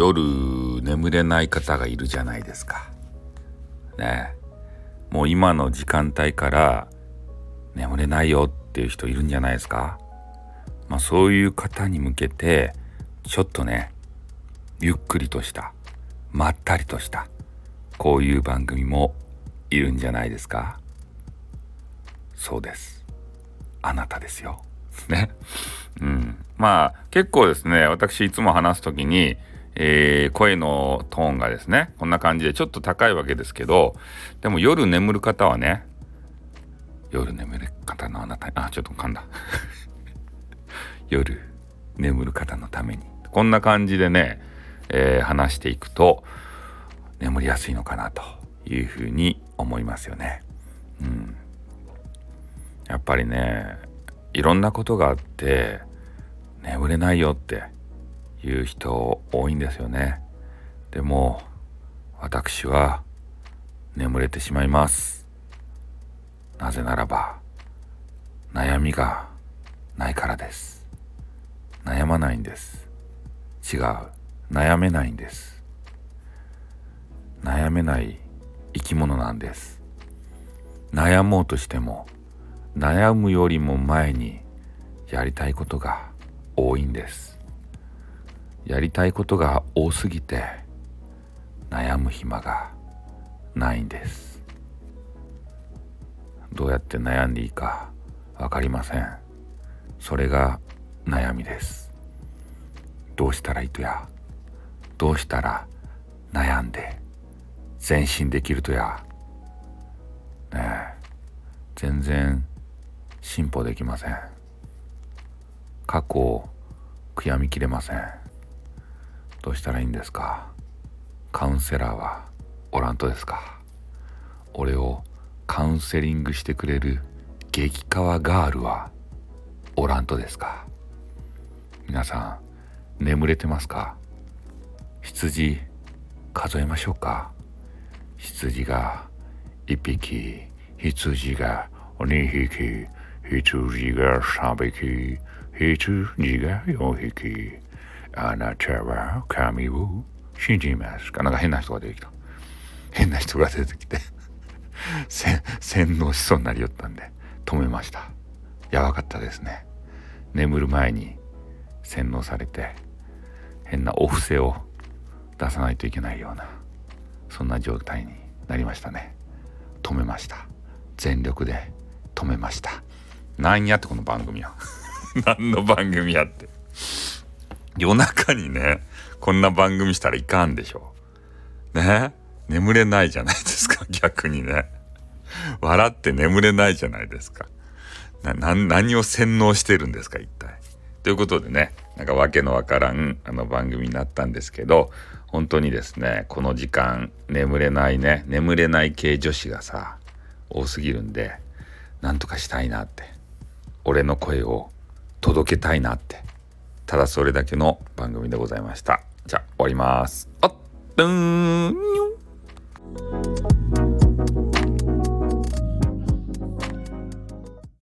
夜眠れない方がいるじゃないですか。ねもう今の時間帯から眠れないよっていう人いるんじゃないですか。まあそういう方に向けてちょっとねゆっくりとしたまったりとしたこういう番組もいるんじゃないですか。そうです。あなたですよ。ね。うん。まあ結構ですね私いつも話す時に、えー、声のトーンがですねこんな感じでちょっと高いわけですけどでも夜眠る方はね夜眠る方のあなたあちょっと噛んだ。夜眠る方のために。こんな感じでね、えー、話していくと眠りやすいのかなというふうに思いますよね。うん、やっぱりねいろんなことがあって眠れないよっていう人多いんですよね。でも私は眠れてしまいます。なぜならば悩みがないからです。悩まないんです。違う。悩めないんです。悩めない生き物なんです。悩もうとしても悩むよりも前にやりたいことが多いんです。やりたいことが多すぎて悩む暇がないんです。どうやって悩んでいいか分かりません。それが悩みです。どうしたらいいとやどうしたら悩んで前進できるとや。ねえ全然進歩できません。過去を悔やみきれません。どうしたらいいんですか？カウンセラーはおらんとですか？俺をカウンセリングしてくれる激川ガールはおらんとですか？皆さん眠れてますか？羊数えましょうか？羊が1匹羊が2匹羊が3匹、羊が4匹。あなたは神を信じますか？なんか変な人が出てきた。変な人が出てきて洗脳しそうになりよったんで止めました。やばかったですね。眠る前に洗脳されて変なお布施を出さないといけないようなそんな状態になりましたね。止めました。全力で止めました。なんやってこの番組は。何の番組やって。夜中にね、こんな番組したらいかんでしょ。ね？眠れないじゃないですか、逆にね。笑って眠れないじゃないですか。な、何を洗脳してるんですか、一体。ということでね、なんか訳のわからんあの番組になったんですけど、本当にですね、この時間、眠れないね、眠れない系女子がさ、多すぎるんで、なんとかしたいなって俺の声を届けたいなってただそれだけの番組でございました。じゃあ終わります。あっん。